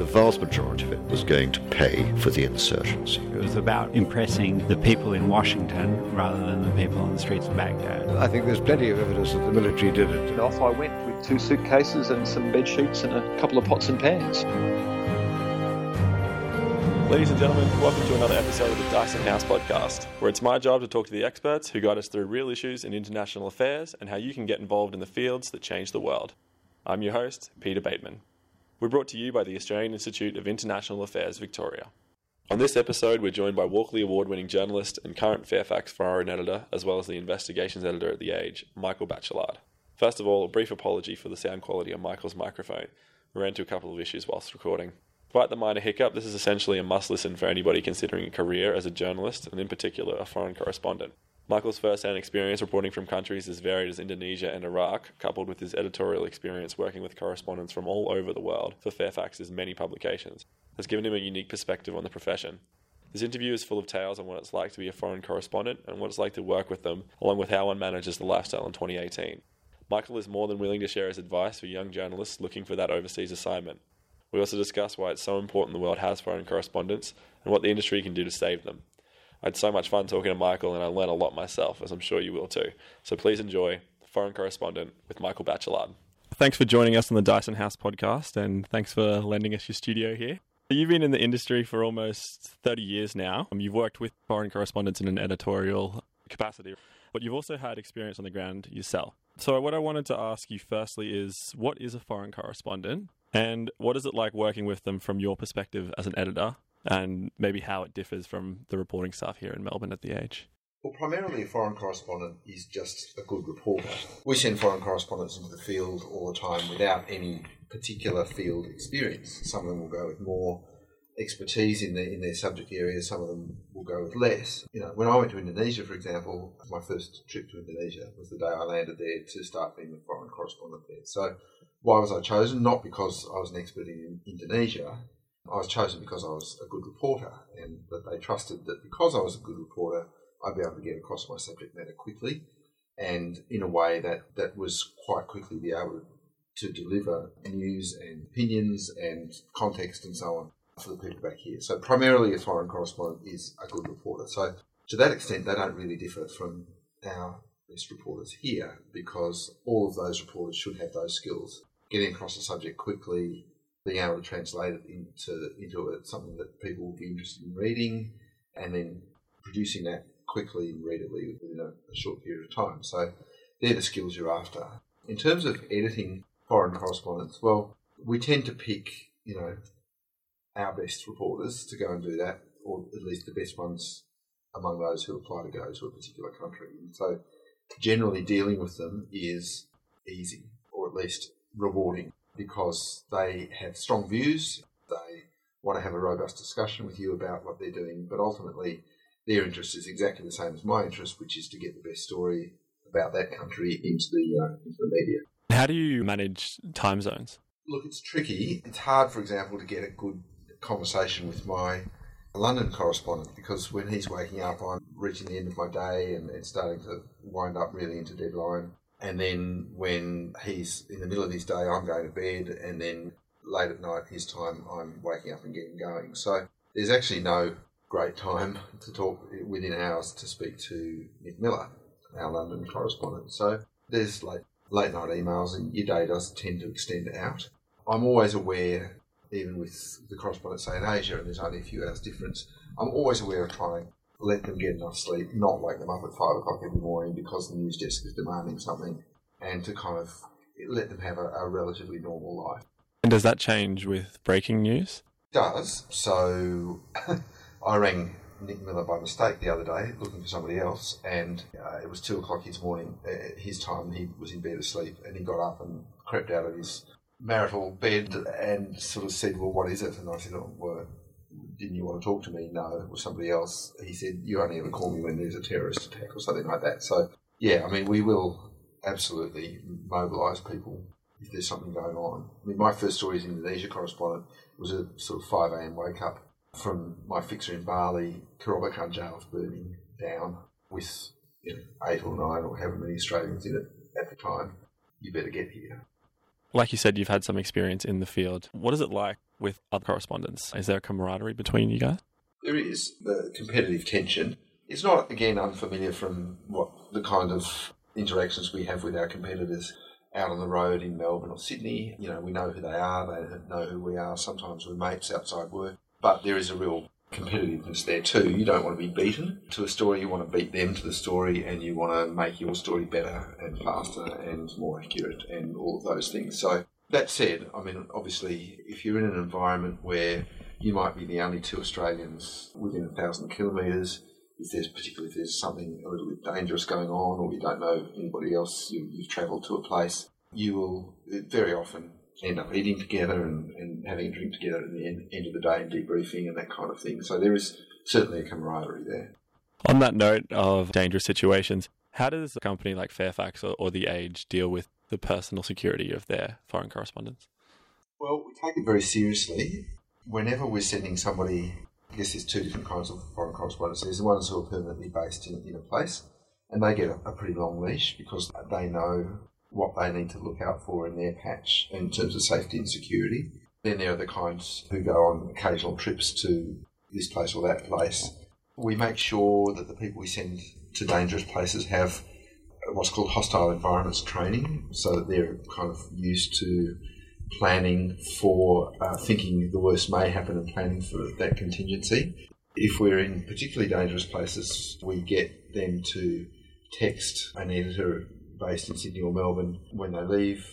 the vast majority of it was going to pay for the insurgency. It was about impressing the people in Washington rather than the people on the streets of Baghdad. I think there's plenty of evidence that the military did it. And off I went with two suitcases and some bed sheets and a couple of pots and pans. Ladies and gentlemen, welcome to another episode of the Dyason House podcast, where it's my job to talk to the experts who guide us through real issues in international affairs and how you can get involved in the fields that change the world. I'm your host, Peter Bateman. We're brought to you by the Australian Institute of International Affairs, Victoria. On this episode, we're joined by Walkley Award winning journalist and current Fairfax foreign editor, as well as the investigations editor at The Age, Michael Bachelard. First of all, a brief apology for the sound quality on Michael's microphone. We ran into a couple of issues whilst recording. Despite the minor hiccup, this is essentially a must listen for anybody considering a career as a journalist, and in particular, a foreign correspondent. Michael's first hand experience reporting from countries as varied as Indonesia and Iraq, coupled with his editorial experience working with correspondents from all over the world for Fairfax's many publications, has given him a unique perspective on the profession. This interview is full of tales on what it's like to be a foreign correspondent and what it's like to work with them, along with how one manages the lifestyle in 2018. Michael is more than willing to share his advice for young journalists looking for that overseas assignment. We also discuss why it's so important the world has foreign correspondents and what the industry can do to save them. I had so much fun talking to Michael and I learned a lot myself, as I'm sure you will too. So please enjoy Foreign Correspondent with Michael Bachelard. Thanks for joining us on the Dyason House podcast and thanks for lending us your studio here. You've been in the industry for almost 30 years now. Um, you've worked with foreign correspondents in an editorial capacity, but you've also had experience on the ground yourself. So, what I wanted to ask you firstly is what is a foreign correspondent? And what is it like working with them from your perspective as an editor, and maybe how it differs from the reporting staff here in Melbourne at the Age? Well, primarily, a foreign correspondent is just a good reporter. We send foreign correspondents into the field all the time without any particular field experience. Some of them will go with more expertise in their in their subject area. Some of them will go with less. You know, when I went to Indonesia, for example, my first trip to Indonesia was the day I landed there to start being a foreign correspondent there. So why was I chosen? Not because I was an expert in Indonesia. I was chosen because I was a good reporter, and that they trusted that because I was a good reporter, I'd be able to get across my subject matter quickly, and in a way that that was quite quickly be able to deliver news and opinions and context and so on for the people back here. So primarily, a foreign correspondent is a good reporter. So to that extent, they don't really differ from our best reporters here because all of those reporters should have those skills getting across the subject quickly, being able to translate it into into a, something that people will be interested in reading, and then producing that quickly and readily within a, a short period of time. So they're the skills you're after. In terms of editing foreign correspondence, well, we tend to pick, you know, our best reporters to go and do that, or at least the best ones among those who apply to go to a particular country. And so generally dealing with them is easy, or at least rewarding because they have strong views. They want to have a robust discussion with you about what they're doing, but ultimately their interest is exactly the same as my interest, which is to get the best story about that country into the uh, into the media. How do you manage time zones? Look, it's tricky. It's hard, for example, to get a good conversation with my London correspondent because when he's waking up, I'm reaching the end of my day and, and starting to wind up really into deadline. And then when he's in the middle of his day, I'm going to bed, and then late at night, his time, I'm waking up and getting going. So there's actually no great time to talk within hours to speak to Nick Miller, our London correspondent. So there's late, late night emails, and your day does tend to extend out. I'm always aware, even with the correspondent, say in Asia, and there's only a few hours difference, I'm always aware of trying let them get enough sleep, not wake them up at five o'clock every morning because the news desk is demanding something, and to kind of let them have a, a relatively normal life. And does that change with breaking news? It does. So I rang Nick Miller by mistake the other day looking for somebody else, and uh, it was two o'clock his morning, uh, his time. He was in bed asleep, and he got up and crept out of his marital bed and sort of said, "Well, what is it?" And I said, "Oh, well, didn't you want to talk to me? No, it was somebody else. He said, you only ever call me when there's a terrorist attack or something like that. So, yeah, I mean, we will absolutely mobilise people if there's something going on. I mean, my first story as Indonesia correspondent was a sort of 5 a.m. wake up from my fixer in Bali, Kerobokan jail burning down with you know, eight or nine or however many Australians in it at the time. You better get here. Like you said, you've had some experience in the field. What is it like with other correspondents? Is there a camaraderie between you guys? There is the competitive tension. It's not, again, unfamiliar from what the kind of interactions we have with our competitors out on the road in Melbourne or Sydney. You know, we know who they are, they know who we are. Sometimes we're mates outside work. But there is a real competitiveness there too. You don't want to be beaten to a story, you want to beat them to the story, and you want to make your story better and faster and more accurate and all of those things. So, that said, I mean, obviously, if you're in an environment where you might be the only two Australians within a thousand kilometres, if there's particularly if there's something a little bit dangerous going on or you don't know anybody else, you, you've travelled to a place, you will very often end up eating together and, and having a drink together at the end, end of the day and debriefing and that kind of thing. So there is certainly a camaraderie there. On that note of dangerous situations, how does a company like Fairfax or, or The Age deal with the personal security of their foreign correspondents? Well, we take it very seriously. Whenever we're sending somebody, I guess there's two different kinds of foreign correspondents. There's the ones who are permanently based in, in a place, and they get a, a pretty long leash because they know what they need to look out for in their patch in terms of safety and security. Then there are the kinds who go on occasional trips to this place or that place. We make sure that the people we send to dangerous places have what's called hostile environments training, so that they're kind of used to planning for uh, thinking the worst may happen and planning for that contingency. If we're in particularly dangerous places, we get them to text an editor based in Sydney or Melbourne when they leave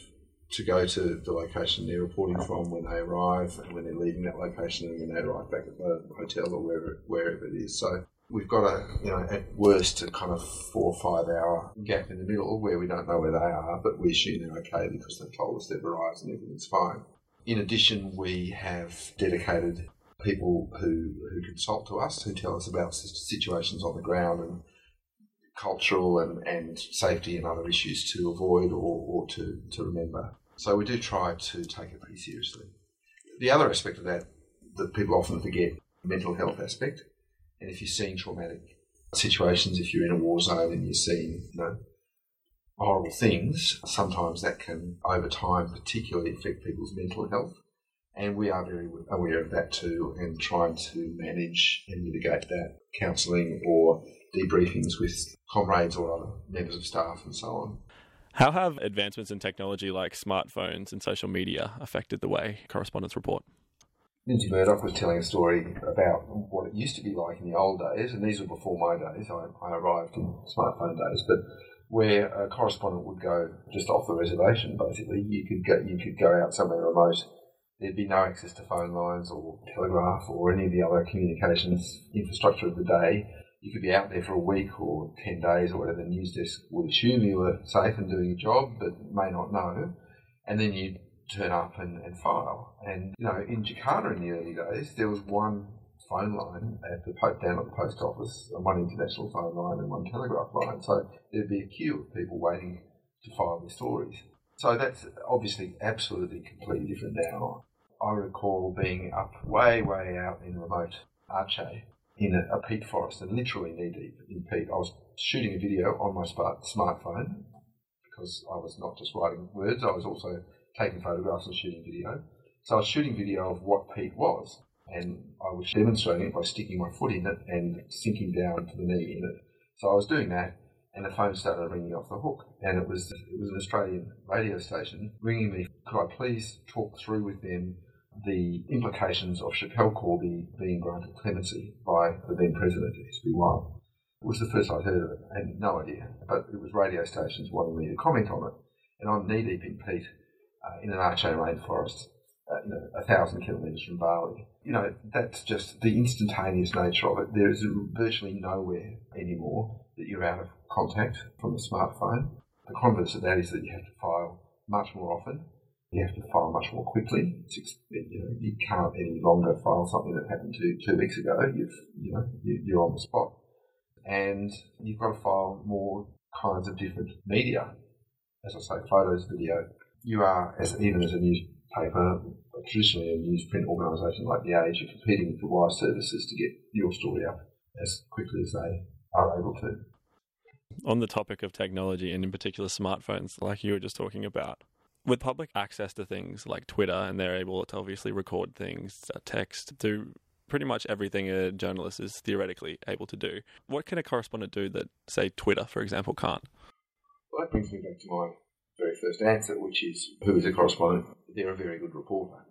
to go to the location they're reporting from when they arrive and when they're leaving that location and when they arrive back at the hotel or wherever wherever it is. So we've got a you know at worst a kind of four or five hour gap in the middle where we don't know where they are, but we assume they're okay because they've told us they've arrived and everything's fine. In addition, we have dedicated people who, who consult to us, who tell us about situations on the ground and cultural and, and safety and other issues to avoid or, or to, to remember. So we do try to take it pretty seriously. The other aspect of that that people often forget, mental health aspect. And if you're seeing traumatic situations, if you're in a war zone and you're seeing, you know, horrible things, sometimes that can, over time, particularly affect people's mental health. And we are very aware of that too and trying to manage and mitigate that counselling or debriefings with comrades or other members of staff and so on. How have advancements in technology like smartphones and social media affected the way correspondents report? Lindsay Murdoch was telling a story about what it used to be like in the old days, and these were before my days. I, I arrived in smartphone days, but where a correspondent would go just off the reservation, basically, you could go, you could go out somewhere remote. There'd be no access to phone lines or telegraph or any of the other communications infrastructure of the day you could be out there for a week or 10 days or whatever. The news desk would assume you were safe and doing your job, but may not know. And then you'd turn up and, and file. And, you know, in Jakarta in the early days, there was one phone line at the down at the post office, one international phone line and one telegraph line. So there'd be a queue of people waiting to file their stories. So that's obviously absolutely completely different now. I recall being up way, way out in remote Aceh in a, a peat forest and literally knee deep in peat. I was shooting a video on my smart, smartphone because I was not just writing words, I was also taking photographs and shooting video. So I was shooting video of what peat was, and I was demonstrating it by sticking my foot in it and sinking down to the knee in it. So I was doing that, and the phone started ringing off the hook, and it was it was an Australian radio station ringing me. Could I please talk through with them the implications of Schapelle Corby being granted clemency by the then president, S.B. White. It was the first I'd heard of it. I had no idea. But it was radio stations wanting me to comment on it. And I'm knee deep in peat uh, in an Aceh rainforest, uh, you know, a thousand kilometres from Bali. You know, that's just the instantaneous nature of it. There is virtually nowhere anymore that you're out of contact from a smartphone. The converse of that is that you have to file much more often you have to file much more quickly. you know, you can't any longer file something that happened to two weeks ago. You've, you know, you, are on the spot, and you've got to file more kinds of different media. As I say, photos, video. You are, as even as a newspaper, traditionally a newsprint organisation like The Age, you're competing with the wire services to get your story up as quickly as they are able to. On the topic of technology and in particular smartphones, like you were just talking about, With public access to things like Twitter, and they're able to obviously record things, uh, text, do pretty much everything a journalist is theoretically able to do. What can a correspondent do that, say, Twitter, for example, can't? Well, that brings me back to my very first answer, which is who is a correspondent? They're a very good reporter.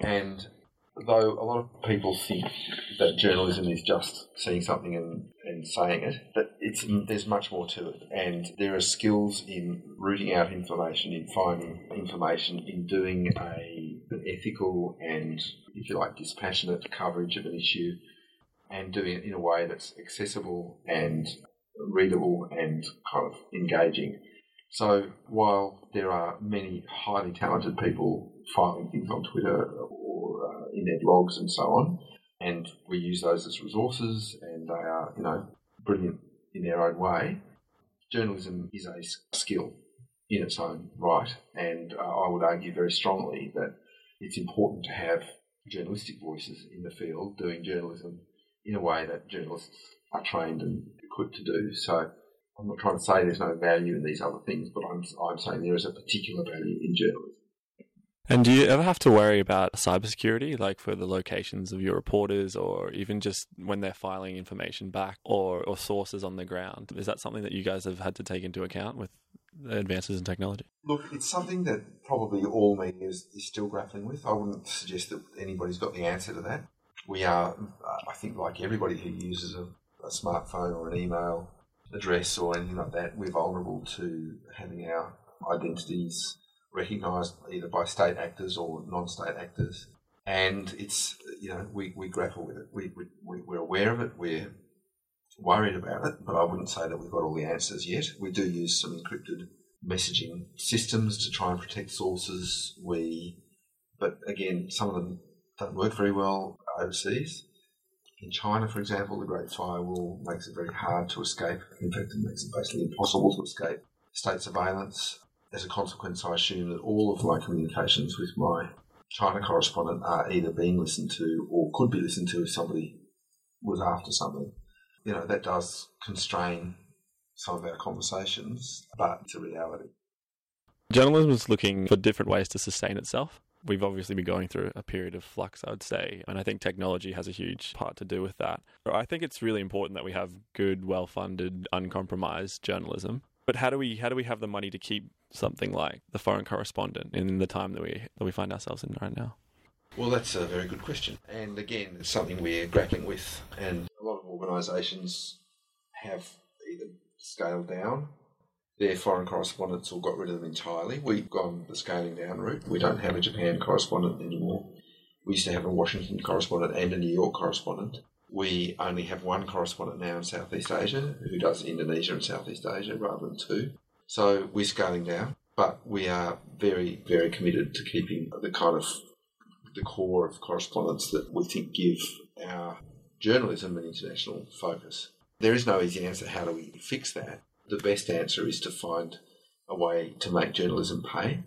And though a lot of people think that journalism is just seeing something and, and saying it, that it's there's much more to it. And there are skills in rooting out information, in finding information, in doing a an ethical and, if you like, dispassionate coverage of an issue, and doing it in a way that's accessible and readable and kind of engaging. So while there are many highly talented people filing things on Twitter or uh, in their blogs and so on, and we use those as resources, and they are you know brilliant in their own way. Journalism is a skill in its own right, and uh, I would argue very strongly that it's important to have journalistic voices in the field doing journalism in a way that journalists are trained and equipped to do. So I'm not trying to say there's no value in these other things, but I'm, I'm saying there is a particular value in journalism. And do you ever have to worry about cybersecurity, like for the locations of your reporters, or even just when they're filing information back, or, or sources on the ground? Is that something that you guys have had to take into account with the advances in technology? Look, it's something that probably all media is, is still grappling with. I wouldn't suggest that anybody's got the answer to that. We are, uh, I think, like everybody who uses a, a smartphone or an email address or anything like that, we're vulnerable to having our identities recognised either by state actors or non-state actors. And it's, you know, we, we grapple with it. We, we, we're aware of it. We're worried about it, but I wouldn't say that we've got all the answers yet. We do use some encrypted messaging systems to try and protect sources. We, but again, some of them don't work very well overseas. In China, for example, the Great Firewall makes it very hard to escape. In fact, it makes it basically impossible to escape state surveillance. As a consequence, I assume that all of my communications with my China correspondent are either being listened to or could be listened to if somebody was after something. You know, that does constrain some of our conversations, but it's a reality. Journalism is looking for different ways to sustain itself we've obviously been going through a period of flux, I would say, and I think technology has a huge part to do with that. I think it's really important that we have good, well-funded, uncompromised journalism. But how do we how do we have the money to keep something like the foreign correspondent in the time that we that we find ourselves in right now? Well, that's a very good question, and again, it's something we're grappling with, and a lot of organisations have either scaled down their foreign correspondents or got rid of them entirely. We've gone the scaling down route. We don't have a Japan correspondent anymore. We used to have a Washington correspondent and a New York correspondent. We only have one correspondent now in Southeast Asia who does Indonesia and Southeast Asia rather than two. So we're scaling down, but we are very, very committed to keeping the kind of the core of correspondence that we think give our journalism an international focus. There is no easy answer. How do we fix that? The best answer is to find a way to make journalism pay.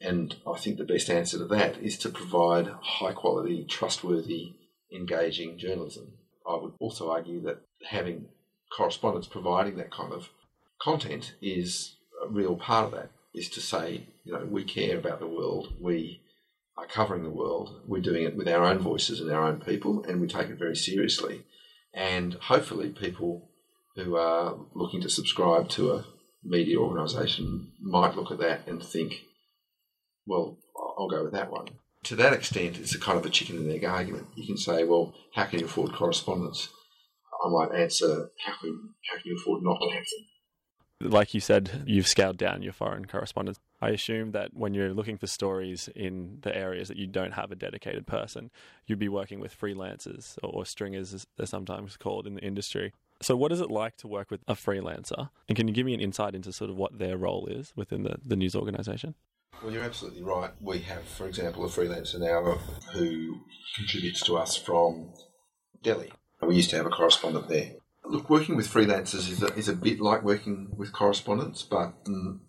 And I think the best answer to that is to provide high quality, trustworthy, engaging journalism. I would also argue that having correspondents providing that kind of content is a real part of that, is to say, you know, we care about the world, we are covering the world, we're doing it with our own voices and our own people, and we take it very seriously. And hopefully, people who are looking to subscribe to a media organisation might look at that and think, well, I'll go with that one. To that extent, it's a kind of a chicken and egg argument. You can say, well, how can you afford correspondence? I might answer, how can, how can you afford not to answer? Like you said, you've scaled down your foreign correspondence. I assume that when you're looking for stories in the areas that you don't have a dedicated person, you'd be working with freelancers or stringers, as they're sometimes called in the industry. So, what is it like to work with a freelancer? And can you give me an insight into sort of what their role is within the, the news organisation? Well, you're absolutely right. We have, for example, a freelancer now who contributes to us from Delhi. We used to have a correspondent there. Look, working with freelancers is a, is a bit like working with correspondents, but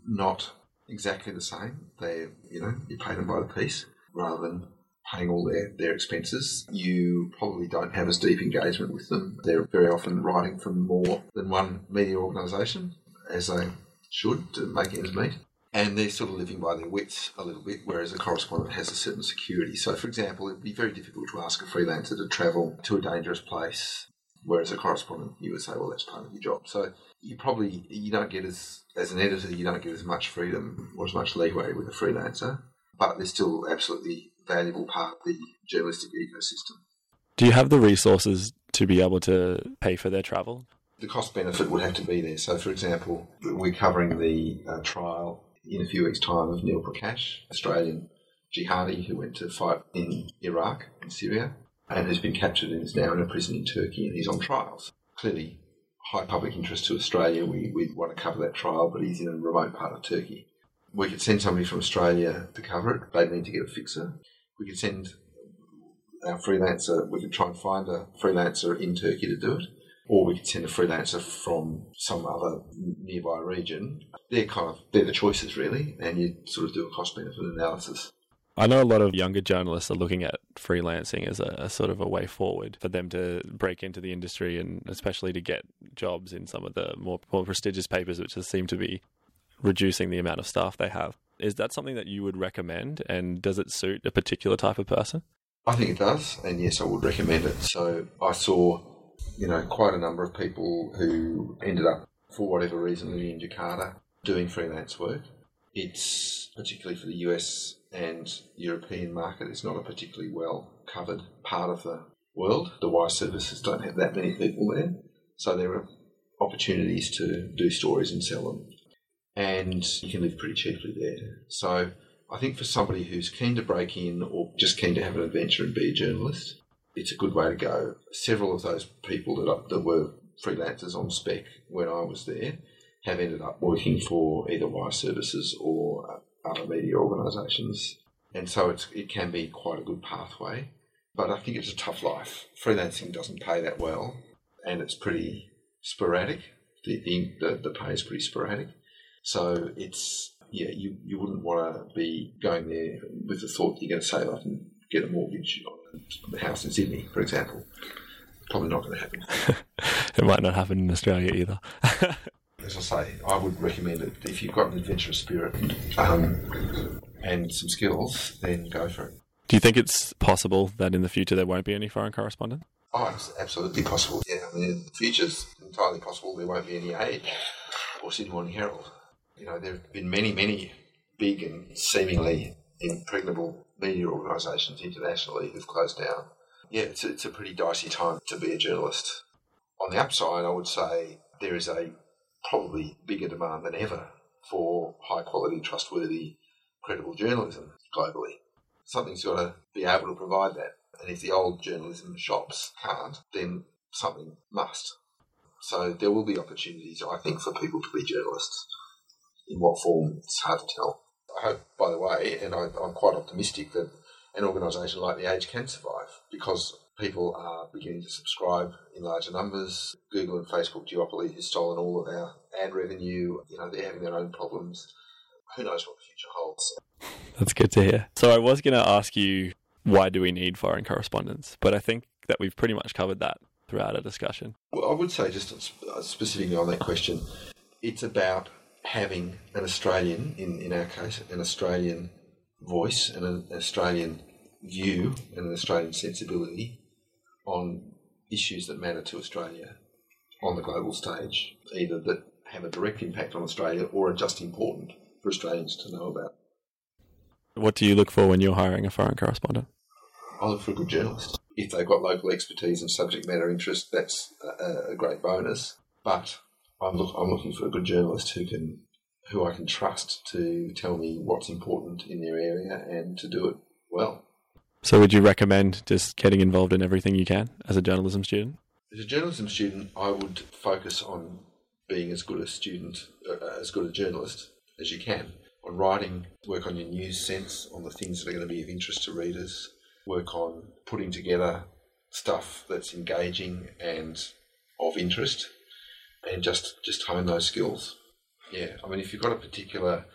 not exactly the same. They, you know, you pay them by the piece rather than paying all their, their expenses. You probably don't have as deep engagement with them. They're very often writing for more than one media organisation, as they should, to make ends meet. and they're sort of living by their wits a little bit, whereas a correspondent has a certain security. So, for example, it'd be very difficult to ask a freelancer to travel to a dangerous place, whereas a correspondent, you would say, well, that's part of your job. So, you probably you don't get as as an editor, you don't get as much freedom or as much leeway with a freelancer, but they're still absolutely valuable part of the journalistic ecosystem. Do you have the resources to be able to pay for their travel? The cost benefit would have to be there. So, for example, we're covering the uh, trial in a few weeks' time of Neil Prakash, Australian jihadi who went to fight in Iraq and Syria and has been captured and is now in a prison in Turkey and he's on trials. Clearly, high public interest to Australia. We, we want to cover that trial, but he's in a remote part of Turkey. We could send somebody from Australia to cover it. They'd need to get a fixer. We could send our freelancer, we could try and find a freelancer in Turkey to do it or we could send a freelancer from some other nearby region. They're kind of they're the choices really, and you sort of do a cost benefit analysis. I know a lot of younger journalists are looking at freelancing as a, a, sort of a way forward for them to break into the industry and especially to get jobs in some of the more, more prestigious papers, which seem to be reducing the amount of staff they have. Is that something that you would recommend, and does it suit a particular type of person? I think it does, and yes, I would recommend it. So I saw you know, quite a number of people who ended up, for whatever reason, in Jakarta doing freelance work. It's particularly for the US and European market, it's not a particularly well covered part of the world. The Y services don't have that many people there. So there are opportunities to do stories and sell them. And you can live pretty cheaply there. So I think for somebody who's keen to break in or just keen to have an adventure and be a journalist, it's a good way to go. Several of those people that, that were freelancers on spec when I was there have ended up working for either wire services or uh, other media organisations. And so it's, it can be quite a good pathway. But I think it's a tough life. Freelancing doesn't pay that well, and it's pretty sporadic. The, the, the pay is pretty sporadic. So it's, yeah, you, you wouldn't want to be going there with the thought that you're going to save up and get a mortgage on a house in Sydney, for example. Probably not going to happen. it might not happen in Australia either. As I say, I would recommend it if you've got an adventurous spirit um, and some skills, then go for it. Do you think it's possible that in the future there won't be any foreign correspondent? Oh, it's absolutely possible. Yeah, I mean, the future's entirely possible. There won't be any Age or Sydney Morning Herald. You know, there have been many, many big and seemingly impregnable media organisations internationally who've closed down. Yeah, it's it's a pretty dicey time to be a journalist. On the upside, I would say there is a probably bigger demand than ever for high quality, trustworthy, credible journalism globally. Something's got to be able to provide that. And if the old journalism shops can't, then something must. So there will be opportunities, I think, for people to be journalists. In what form, it's hard to tell. I hope, by the way, and I, am quite optimistic that an organisation like The Age can survive because people are beginning to subscribe in larger numbers. Google and Facebook duopoly has stolen all of our ad revenue. You know, they're having their own problems. Who knows what the future holds? That's good to hear. So I was going to ask you, why do we need foreign correspondents? But I think that we've pretty much covered that throughout our discussion. Well, I would say just uh, specifically on that question, it's about having an Australian, in, in our case, an Australian voice and an Australian view and an Australian sensibility on issues that matter to Australia on the global stage, either that have a direct impact on Australia or are just important for Australians to know about. What do you look for when you're hiring a foreign correspondent? I look for a good journalist. If they've got local expertise and subject matter interest, that's a, a great bonus. But I'm, look, I'm looking for a good journalist who can who I can trust to tell me what's important in their area and to do it well. So, would you recommend just getting involved in everything you can as a journalism student? As a journalism student, I would focus on being as good a student, uh, as good a journalist as you can. On writing, work on your news sense, on the things that are going to be of interest to readers, work on putting together stuff that's engaging and of interest and just just hone those skills. Yeah, I mean, if you've got a particular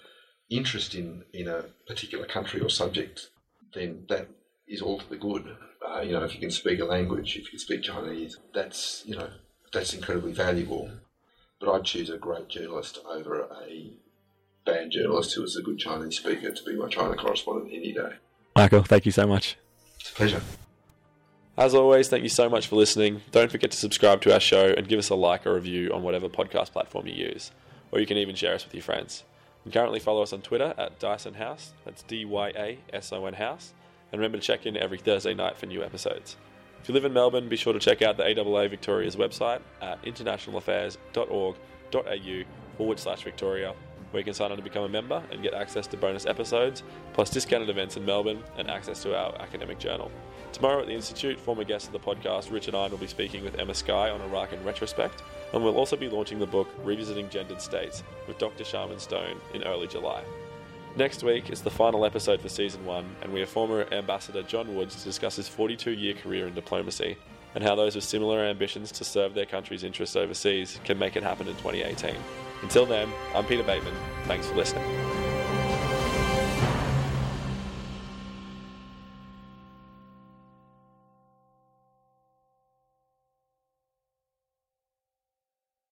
interest in in a particular country or subject, then that is all to the good. Uh, you know, if you can speak a language, if you can speak Chinese, that's you know that's incredibly valuable. But I'd choose a great journalist over a bad journalist who is a good Chinese speaker to be my China correspondent any day. Michael, thank you so much. It's a pleasure. As always, thank you so much for listening. Don't forget to subscribe to our show and give us a like or review on whatever podcast platform you use, or you can even share us with your friends. Can currently follow us on Twitter at Dyason House, that's D Y A S O N House, and remember to check in every Thursday night for new episodes. If you live in Melbourne, be sure to check out the AIIA Victoria's website at internationalaffairs.org.au forward slash Victoria, where you can sign on to become a member and get access to bonus episodes, plus discounted events in Melbourne and access to our academic journal. Tomorrow at the Institute, former guest of the podcast, Richard Ine, will be speaking with Emma Sky on Iraq in retrospect, and we'll also be launching the book Revisiting Gendered States with Dr. Sharman Stone in early July. Next week is the final episode for season one, and we have former Ambassador John Woods to discuss his 42 year career in diplomacy and how those with similar ambitions to serve their country's interests overseas can make it happen in 2018. Until then, I'm Peter Bateman. Thanks for listening.